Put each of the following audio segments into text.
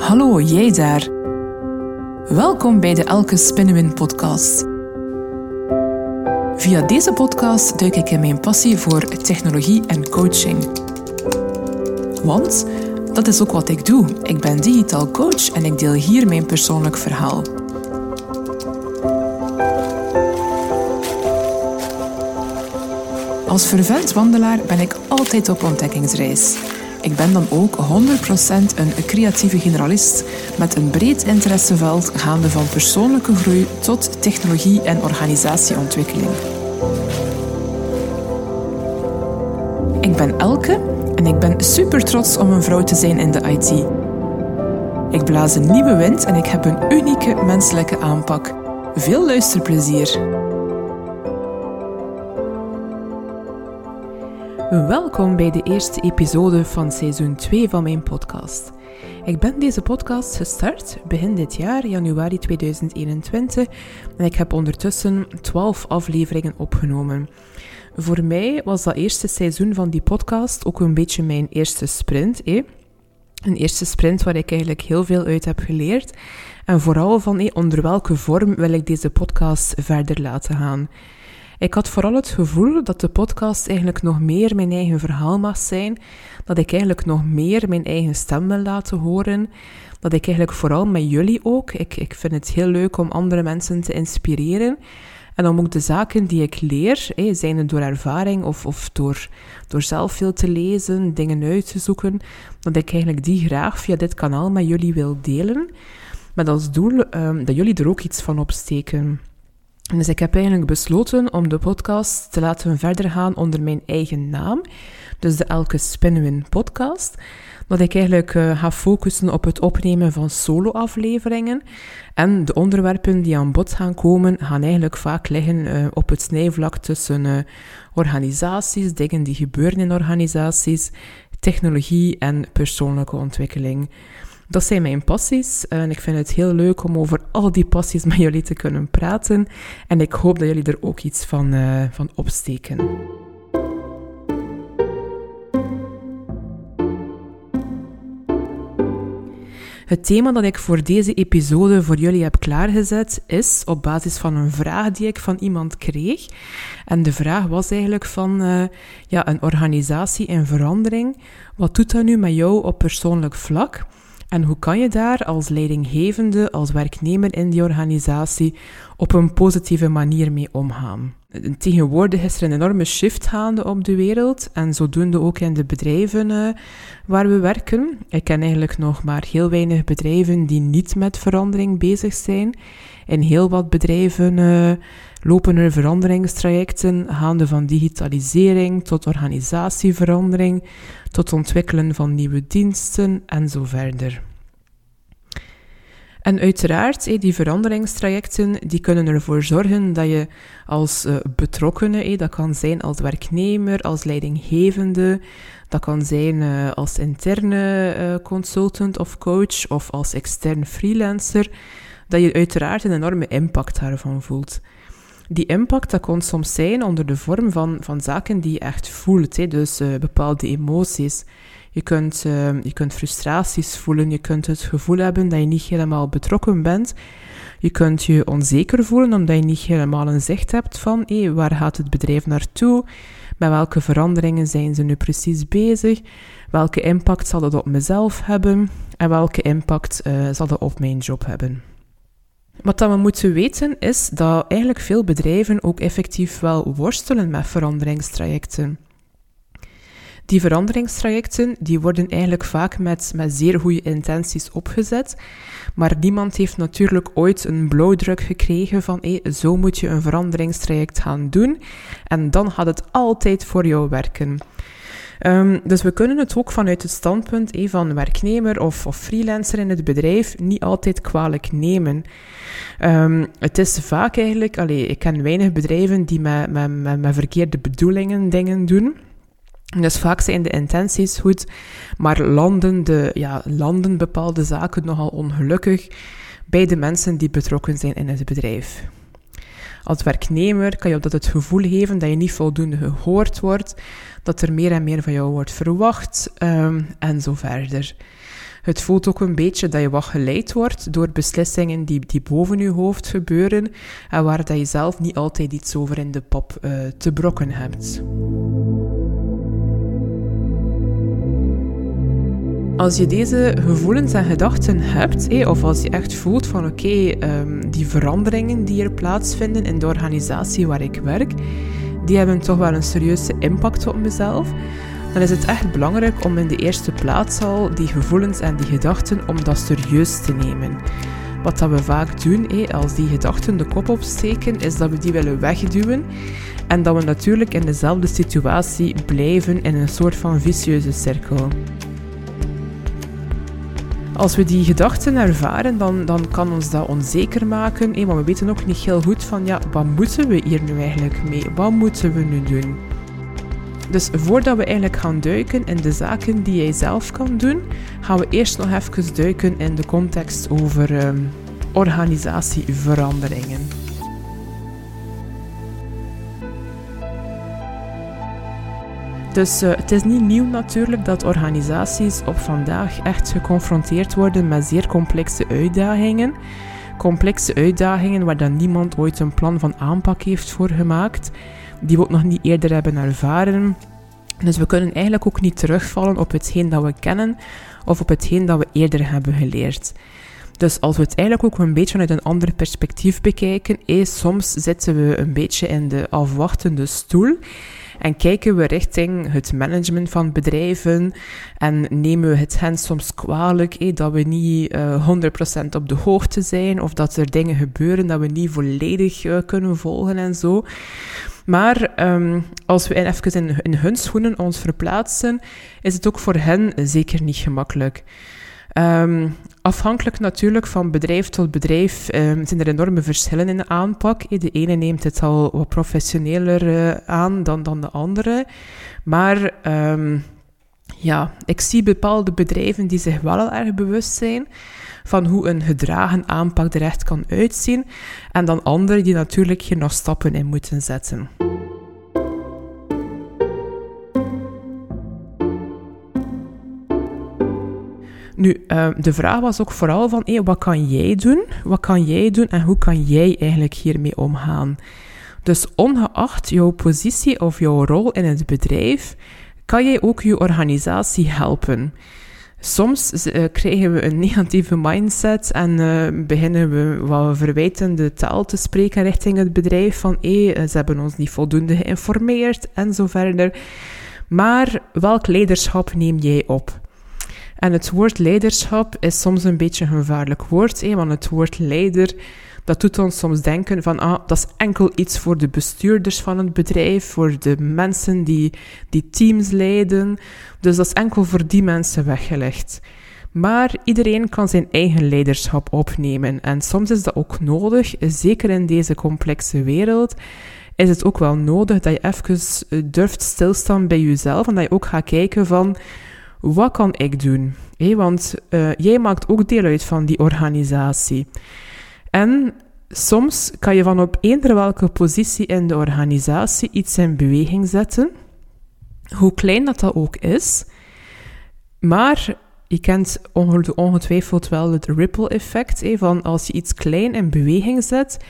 Hallo, jij daar. Welkom bij de Elke Spinnenwin podcast. Via deze podcast duik ik in mijn passie voor technologie en coaching. Want dat is ook wat ik doe. Ik ben digitaal coach en ik deel hier mijn persoonlijk verhaal. Als vervent wandelaar ben ik altijd op ontdekkingsreis. Ik ben dan ook 100% een creatieve generalist met een breed interesseveld gaande van persoonlijke groei tot technologie en organisatieontwikkeling. Ik ben Elke en ik ben super trots om een vrouw te zijn in de IT. Ik blaas een nieuwe wind en ik heb een unieke menselijke aanpak. Veel luisterplezier! Welkom bij de eerste episode van seizoen 2 van mijn podcast. Ik ben deze podcast gestart begin dit jaar, januari 2021, en ik heb ondertussen 12 afleveringen opgenomen. Voor mij was dat eerste seizoen van die podcast ook een beetje mijn eerste sprint. Een eerste sprint waar ik eigenlijk heel veel uit heb geleerd. En vooral van eh, onder welke vorm wil ik deze podcast verder laten gaan. Ik had vooral het gevoel dat de podcast eigenlijk nog meer mijn eigen verhaal mag zijn, dat ik eigenlijk nog meer mijn eigen stem wil laten horen, dat ik eigenlijk vooral met jullie ook, ik, ik vind het heel leuk om andere mensen te inspireren, en om ook de zaken die ik leer, zijn het door ervaring of, of door, door zelf veel te lezen, dingen uit te zoeken, dat ik eigenlijk die graag via dit kanaal met jullie wil delen. Met als doel um, dat jullie er ook iets van opsteken. Dus ik heb eigenlijk besloten om de podcast te laten verder gaan onder mijn eigen naam. Dus de Elke Spinwin podcast. Dat ik eigenlijk uh, ga focussen op het opnemen van solo-afleveringen. En de onderwerpen die aan bod gaan komen, gaan eigenlijk vaak liggen uh, op het snijvlak tussen uh, organisaties, dingen die gebeuren in organisaties, technologie en persoonlijke ontwikkeling. Dat zijn mijn passies en ik vind het heel leuk om over al die passies met jullie te kunnen praten. En ik hoop dat jullie er ook iets van, uh, van opsteken. Het thema dat ik voor deze episode voor jullie heb klaargezet is op basis van een vraag die ik van iemand kreeg. En de vraag was eigenlijk van uh, ja, een organisatie in verandering. Wat doet dat nu met jou op persoonlijk vlak? En hoe kan je daar als leidinggevende, als werknemer in die organisatie op een positieve manier mee omgaan? Tegenwoordig is er een enorme shift gaande op de wereld en zodoende ook in de bedrijven uh, waar we werken. Ik ken eigenlijk nog maar heel weinig bedrijven die niet met verandering bezig zijn. In heel wat bedrijven uh, lopen er veranderingstrajecten gaande van digitalisering tot organisatieverandering, tot ontwikkelen van nieuwe diensten en zo verder. En uiteraard, die veranderingstrajecten, die kunnen ervoor zorgen dat je als uh, betrokkenen, dat kan zijn als werknemer, als leidinggevende, dat kan zijn als interne consultant of coach of als extern freelancer, dat je uiteraard een enorme impact daarvan voelt. Die impact dat kon soms zijn onder de vorm van, van zaken die je echt voelt, hè, dus bepaalde emoties. Je kunt, uh, je kunt frustraties voelen, je kunt het gevoel hebben dat je niet helemaal betrokken bent. Je kunt je onzeker voelen omdat je niet helemaal een zicht hebt van hey, waar gaat het bedrijf naartoe, met welke veranderingen zijn ze nu precies bezig, welke impact zal dat op mezelf hebben en welke impact uh, zal dat op mijn job hebben. Wat dat we moeten weten is dat eigenlijk veel bedrijven ook effectief wel worstelen met veranderingstrajecten. Die veranderingstrajecten die worden eigenlijk vaak met, met zeer goede intenties opgezet. Maar niemand heeft natuurlijk ooit een blauwdruk gekregen van hey, zo moet je een veranderingstraject gaan doen. En dan gaat het altijd voor jou werken. Um, dus we kunnen het ook vanuit het standpunt van werknemer of, of, freelancer in het bedrijf niet altijd kwalijk nemen. Um, het is vaak eigenlijk, allee, ik ken weinig bedrijven die met, met, met, met verkeerde bedoelingen dingen doen. Dus vaak zijn de intenties goed, maar landen, de, ja, landen bepaalde zaken nogal ongelukkig bij de mensen die betrokken zijn in het bedrijf. Als werknemer kan je dat het gevoel geven dat je niet voldoende gehoord wordt, dat er meer en meer van jou wordt verwacht um, en zo verder. Het voelt ook een beetje dat je wat geleid wordt door beslissingen die, die boven je hoofd gebeuren en waar dat je zelf niet altijd iets over in de pop uh, te brokken hebt. Als je deze gevoelens en gedachten hebt, of als je echt voelt van oké, ehm, die veranderingen die er plaatsvinden in de organisatie waar ik werk, die hebben toch wel een serieuze impact op mezelf, dan is het echt belangrijk om in de eerste plaats al die gevoelens en die gedachten, om dat serieus te nemen. Wat dat we vaak doen, als die gedachten de kop opsteken, is dat we die willen wegduwen en dat we natuurlijk in dezelfde situatie blijven in een soort van vicieuze cirkel. Als we die gedachten ervaren, dan, dan kan ons dat onzeker maken. Hé, maar we weten ook niet heel goed van, ja, wat moeten we hier nu eigenlijk mee? Wat moeten we nu doen? Dus voordat we eigenlijk gaan duiken in de zaken die jij zelf kan doen, gaan we eerst nog even duiken in de context over um, organisatieveranderingen. Dus uh, het is niet nieuw natuurlijk dat organisaties op vandaag echt geconfronteerd worden met zeer complexe uitdagingen. Complexe uitdagingen waar dan niemand ooit een plan van aanpak heeft voor gemaakt, die we ook nog niet eerder hebben ervaren. Dus we kunnen eigenlijk ook niet terugvallen op hetgeen dat we kennen of op hetgeen dat we eerder hebben geleerd. Dus als we het eigenlijk ook een beetje vanuit een ander perspectief bekijken, eh, soms zitten we een beetje in de afwachtende stoel en kijken we richting het management van bedrijven en nemen we het hen soms kwalijk eh, dat we niet uh, eh, 100% op de hoogte zijn of dat er dingen gebeuren dat we niet volledig uh, kunnen volgen en zo. Maar um, als we even in, in hun schoenen ons verplaatsen, is het ook voor hen zeker niet gemakkelijk. Um, afhankelijk natuurlijk van bedrijf tot bedrijf um, zijn er enorme verschillen in de aanpak. De ene neemt het al wat professioneler uh, aan dan, dan de andere. Maar um, ja, ik zie bepaalde bedrijven die zich wel al erg bewust zijn van hoe een gedragen aanpak er echt kan uitzien. En dan anderen die natuurlijk hier nog stappen in moeten zetten. Nu, uh, de vraag was ook vooral van, wat kan jij doen? Wat kan jij doen en hoe kan jij eigenlijk hiermee omgaan? Dus ongeacht jouw positie of jouw rol in het bedrijf, kan jij ook je organisatie helpen. Soms uh, krijgen we een negatieve mindset en uh, beginnen we wat verwijtende taal te spreken richting het bedrijf van hé, ze hebben ons niet voldoende geïnformeerd en zo verder. Maar welk leiderschap neem jij op? En het woord leiderschap is soms een beetje een gevaarlijk woord, hè, want het woord leider, dat doet ons soms denken van, ah, dat is enkel iets voor de bestuurders van het bedrijf, voor de mensen die, die teams leiden. Dus dat is enkel voor die mensen weggelegd. Maar iedereen kan zijn eigen leiderschap opnemen. En soms is dat ook nodig, zeker in deze complexe wereld is het ook wel nodig dat je even eh, durft stilstaan bij jezelf en dat je ook gaat kijken van wat kan ik doen? want uh, jij maakt ook deel uit van die organisatie. En soms kan je van op eender welke positie in de organisatie iets in beweging zetten, hoe klein dat dat ook is. Maar je kent ongetwijfeld wel het ripple effect, van als je iets klein in beweging zet,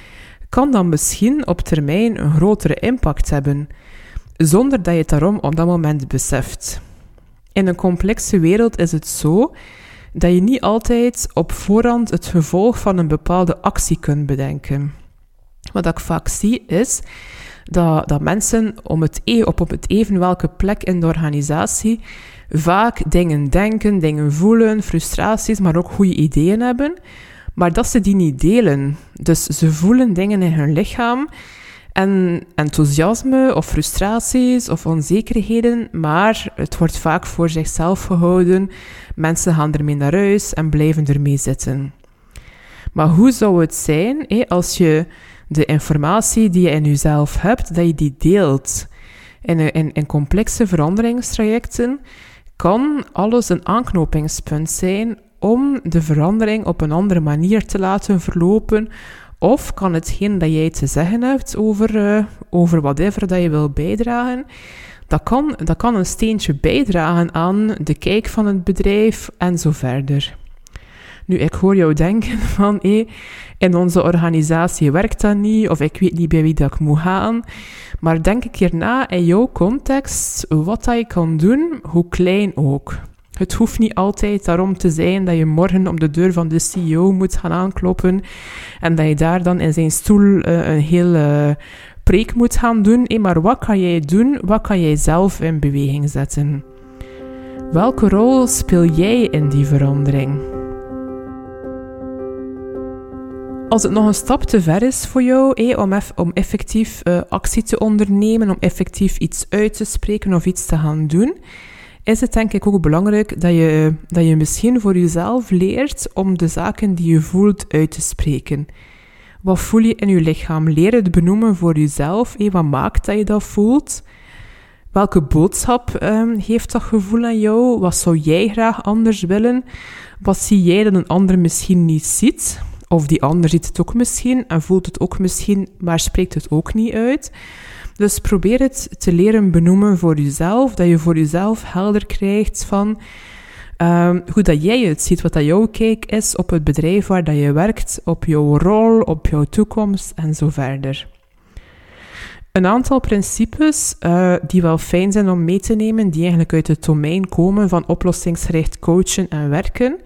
kan dat misschien op termijn een grotere impact hebben, zonder dat je het daarom op dat moment beseft. In een complexe wereld is het zo dat je niet altijd op voorhand het gevolg van een bepaalde actie kunt bedenken. Wat ik vaak zie is dat, dat mensen om het e op, op het even welke plek in de organisatie vaak dingen denken, dingen voelen, frustraties, maar ook goede ideeën hebben, maar dat ze die niet delen. Dus ze voelen dingen in hun lichaam en enthousiasme of frustraties of onzekerheden, maar het wordt vaak voor zichzelf gehouden. Mensen gaan ermee naar huis en blijven ermee zitten. Maar hoe zou het zijn als je de informatie die je in jezelf hebt, dat je die deelt? In, in, in complexe veranderingstrajecten kan alles een aanknopingspunt zijn om de verandering op een andere manier te laten verlopen of kan hetgeen dat jij te zeggen hebt over, uh, over whatever dat je wil bijdragen, Dat kan, dat kan een steentje bijdragen aan de kijk van het bedrijf en zo verder. Nu, ik hoor jou denken van, hé, in onze organisatie werkt dat niet, of ik weet niet bij wie dat ik moet gaan. Maar denk een keer na in jouw context wat dat je kan doen, hoe klein ook. Het hoeft niet altijd daarom te zijn dat je morgen op de deur van de CEO moet gaan aankloppen en dat je daar dan in zijn stoel uh, een hele preek moet gaan doen. maar wat kan jij doen? Wat kan jij zelf in beweging zetten? Welke rol speel jij in die verandering? Als het nog een stap te ver is voor jou om, om effectief uh, actie te ondernemen, om effectief iets uit te spreken of iets te gaan doen, is het denk ik ook belangrijk dat je, dat je misschien voor jezelf leert om de zaken die je voelt uit te spreken. Wat voel je in je lichaam? Leer het benoemen voor jezelf. wat maakt dat je dat voelt? Welke boodschap um, geeft dat gevoel aan jou? Wat zou jij graag anders willen? Wat zie jij dat een ander misschien niet ziet? Of die ander ziet het ook misschien en voelt het ook misschien, maar spreekt het ook niet uit. Dus probeer het te leren benoemen voor jezelf, dat je voor jezelf helder krijgt van um, hoe dat jij het ziet, wat dat jouw kijk is op het bedrijf waar dat je werkt, op jouw rol, op jouw toekomst en zo verder. Een aantal principes uh, die wel fijn zijn om mee te nemen, die eigenlijk uit het domein komen van oplossingsgericht coachen en werken.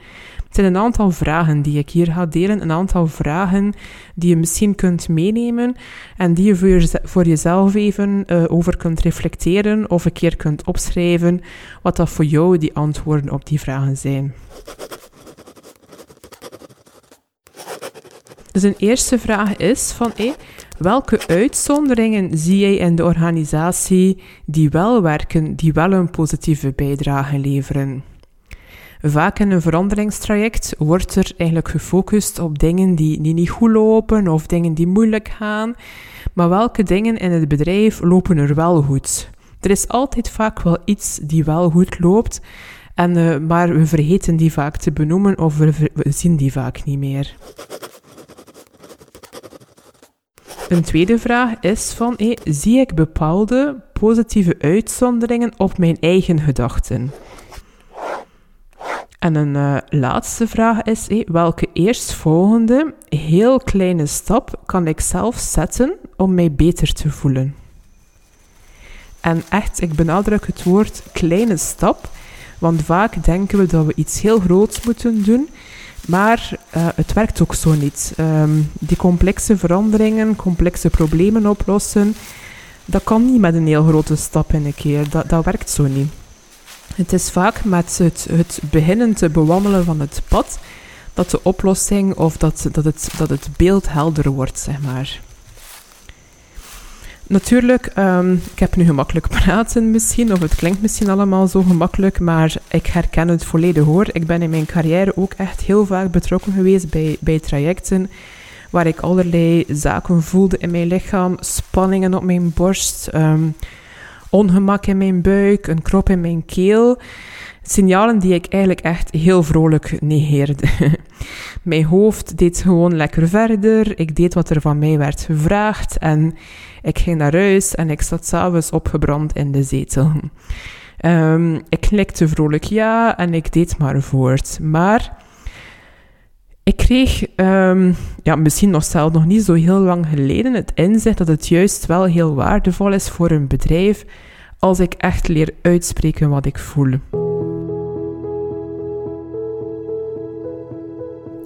Het zijn een aantal vragen die ik hier ga delen, een aantal vragen die je misschien kunt meenemen en die je voor, je, voor jezelf even uh, over kunt reflecteren of een keer kunt opschrijven wat dat voor jou die antwoorden op die vragen zijn. Dus een eerste vraag is van, hey, welke uitzonderingen zie jij in de organisatie die wel werken, die wel een positieve bijdrage leveren? Vaak in een veranderingstraject wordt er eigenlijk gefocust op dingen die, niet goed lopen of dingen die moeilijk gaan. Maar welke dingen in het bedrijf lopen er wel goed? Er is altijd vaak wel iets die wel goed loopt, en, uh, maar we vergeten die vaak te benoemen of we, zien die vaak niet meer. Een tweede vraag is van, zie ik bepaalde positieve uitzonderingen op mijn eigen gedachten? En een uh, laatste vraag is, hey, welke eerstvolgende heel kleine stap kan ik zelf zetten om mij beter te voelen? En echt, ik benadruk het woord kleine stap, want vaak denken we dat we iets heel groots moeten doen, maar uh, het werkt ook zo niet. Um, die complexe veranderingen, complexe problemen oplossen, dat kan niet met een heel grote stap in een keer. Dat, dat werkt zo niet. Het is vaak met het, beginnen te bewandelen van het pad dat de oplossing of dat, dat, het, dat het beeld helder wordt, zeg maar. Natuurlijk, um, ik heb nu gemakkelijk praten misschien, of het klinkt misschien allemaal zo gemakkelijk, maar ik herken het volledig hoor. Ik ben in mijn carrière ook echt heel vaak betrokken geweest bij, bij trajecten waar ik allerlei zaken voelde in mijn lichaam, spanningen op mijn borst, um, ongemak in mijn buik, een krop in mijn keel. Signalen die ik eigenlijk echt heel vrolijk negeerde. mijn hoofd deed gewoon lekker verder. Ik deed wat er van mij werd gevraagd. En ik ging naar huis en ik zat s'avonds opgebrand in de zetel. Um, ik knikte vrolijk ja en ik deed maar voort. Maar ik kreeg, um, ja, misschien nog zelf nog niet zo heel lang geleden, het inzicht dat het juist wel heel waardevol is voor een bedrijf als ik echt leer uitspreken wat ik voel.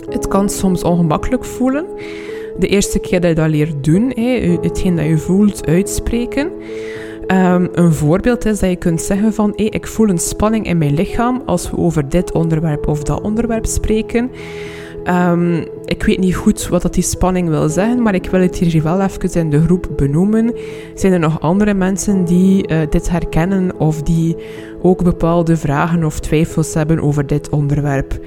Het kan soms ongemakkelijk voelen. De eerste keer dat je dat leert doen, hetgeen dat je voelt uitspreken. Um, een voorbeeld is dat je kunt zeggen van hey, ik voel een spanning in mijn lichaam als we over dit onderwerp of dat onderwerp spreken. Um, ik weet niet goed wat dat die spanning wil zeggen, maar ik wil het hier wel even in de groep benoemen. Zijn er nog andere mensen die uh, dit herkennen of die ook bepaalde vragen of twijfels hebben over dit onderwerp?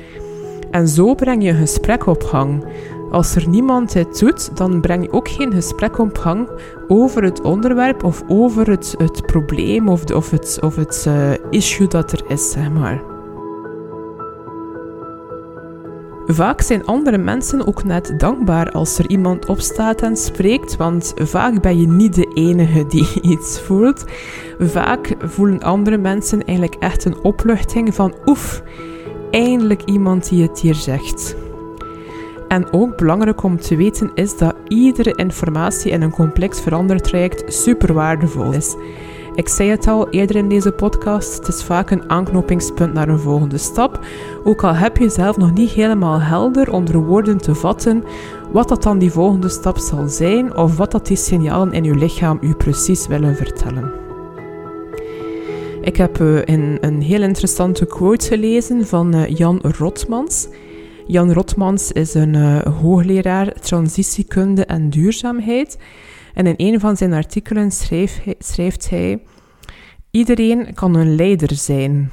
En zo breng je een gesprek op gang. Als er niemand het doet, dan breng je ook geen gesprek op gang over het onderwerp of over het, het probleem of, of het, of het uh, issue dat er is, zeg maar. Vaak zijn andere mensen ook net dankbaar als er iemand opstaat en spreekt, want vaak ben je niet de enige die iets voelt. Vaak voelen andere mensen eigenlijk echt een opluchting van oef, eindelijk iemand die het hier zegt. En ook belangrijk om te weten is dat iedere informatie in een complex verandertraject super waardevol is. Ik zei het al eerder in deze podcast, het is vaak een aanknopingspunt naar een volgende stap. Ook al heb je zelf nog niet helemaal helder onder woorden te vatten wat dat dan die volgende stap zal zijn of wat dat die signalen in je lichaam u precies willen vertellen. Ik heb uh, een, een heel interessante quote gelezen van uh, Jan Rotmans. Jan Rotmans is een uh, hoogleraar transitiekunde en duurzaamheid. En in een van zijn artikelen schrijf schrijft hij: Iedereen kan een leider zijn.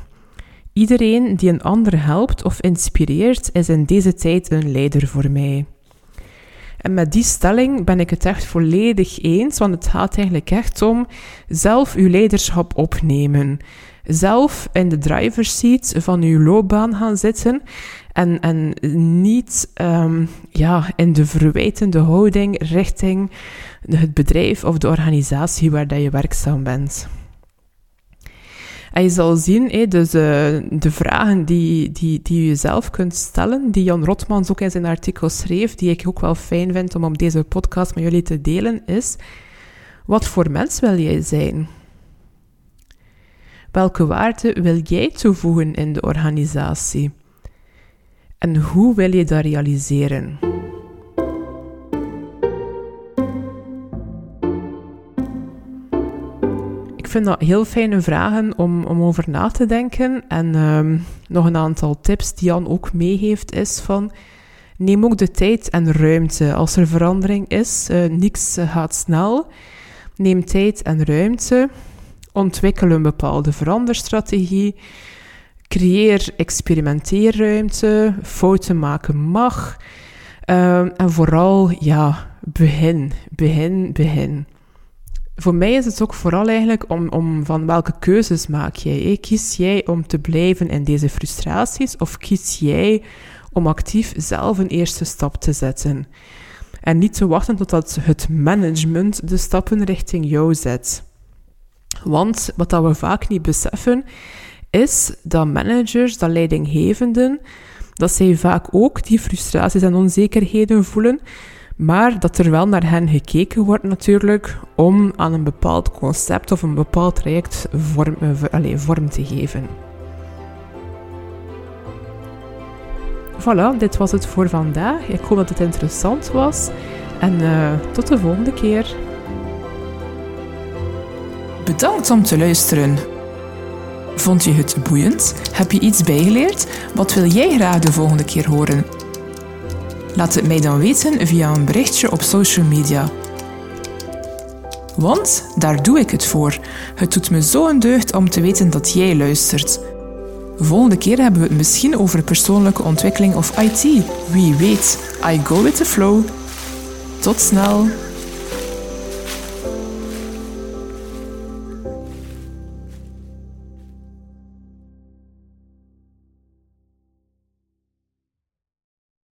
Iedereen die een ander helpt of inspireert, is in deze tijd een leider voor mij. En met die stelling ben ik het echt volledig eens, want het gaat eigenlijk echt om zelf uw leiderschap opnemen. Zelf in de driver's seat van uw loopbaan gaan zitten en, en niet um, ja, in de verwijtende houding richting het bedrijf of de organisatie waar dat je werkzaam bent. En je zal zien, dus uh, de vragen die, die, die je zelf kunt stellen, die Jan Rotmans ook in zijn artikel schreef, die ik ook wel fijn vind om op deze podcast met jullie te delen, is: wat voor mens wil jij zijn? Welke waarde wil jij toevoegen in de organisatie? En hoe wil je dat realiseren? Ik vind dat heel fijne vragen om, om over na te denken. En um, nog een aantal tips die Jan ook meegeeft is van... Neem ook de tijd en ruimte. Als er verandering is, uh, niks gaat snel. Neem tijd en ruimte. Ontwikkel een bepaalde veranderstrategie. Creëer experimenteerruimte. Fouten maken mag. Um, en vooral, ja, begin, begin, begin voor mij is het ook vooral eigenlijk om, om van welke keuzes maak jij? Kies jij om te blijven in deze frustraties of kies jij om actief zelf een eerste stap te zetten? En niet te wachten totdat het management de stappen richting jou zet. Want wat dat we vaak niet beseffen, is dat managers, dat leidinggevenden, dat zij vaak ook die frustraties en onzekerheden voelen, maar dat er wel naar hen gekeken wordt natuurlijk om aan een bepaald concept of een bepaald traject vorm, uh, vorm te geven. Voilà, dit was het voor vandaag. Ik hoop dat het interessant was. En uh, tot de volgende keer. Bedankt om te luisteren. Vond je het boeiend? Heb je iets bijgeleerd? Wat wil jij graag de volgende keer horen? Laat het mij dan weten via een berichtje op social media. Want daar doe ik het voor. Het doet me zo een deugd om te weten dat jij luistert. Volgende keer hebben we het misschien over persoonlijke ontwikkeling of IT. Wie weet, I go with the flow. Tot snel!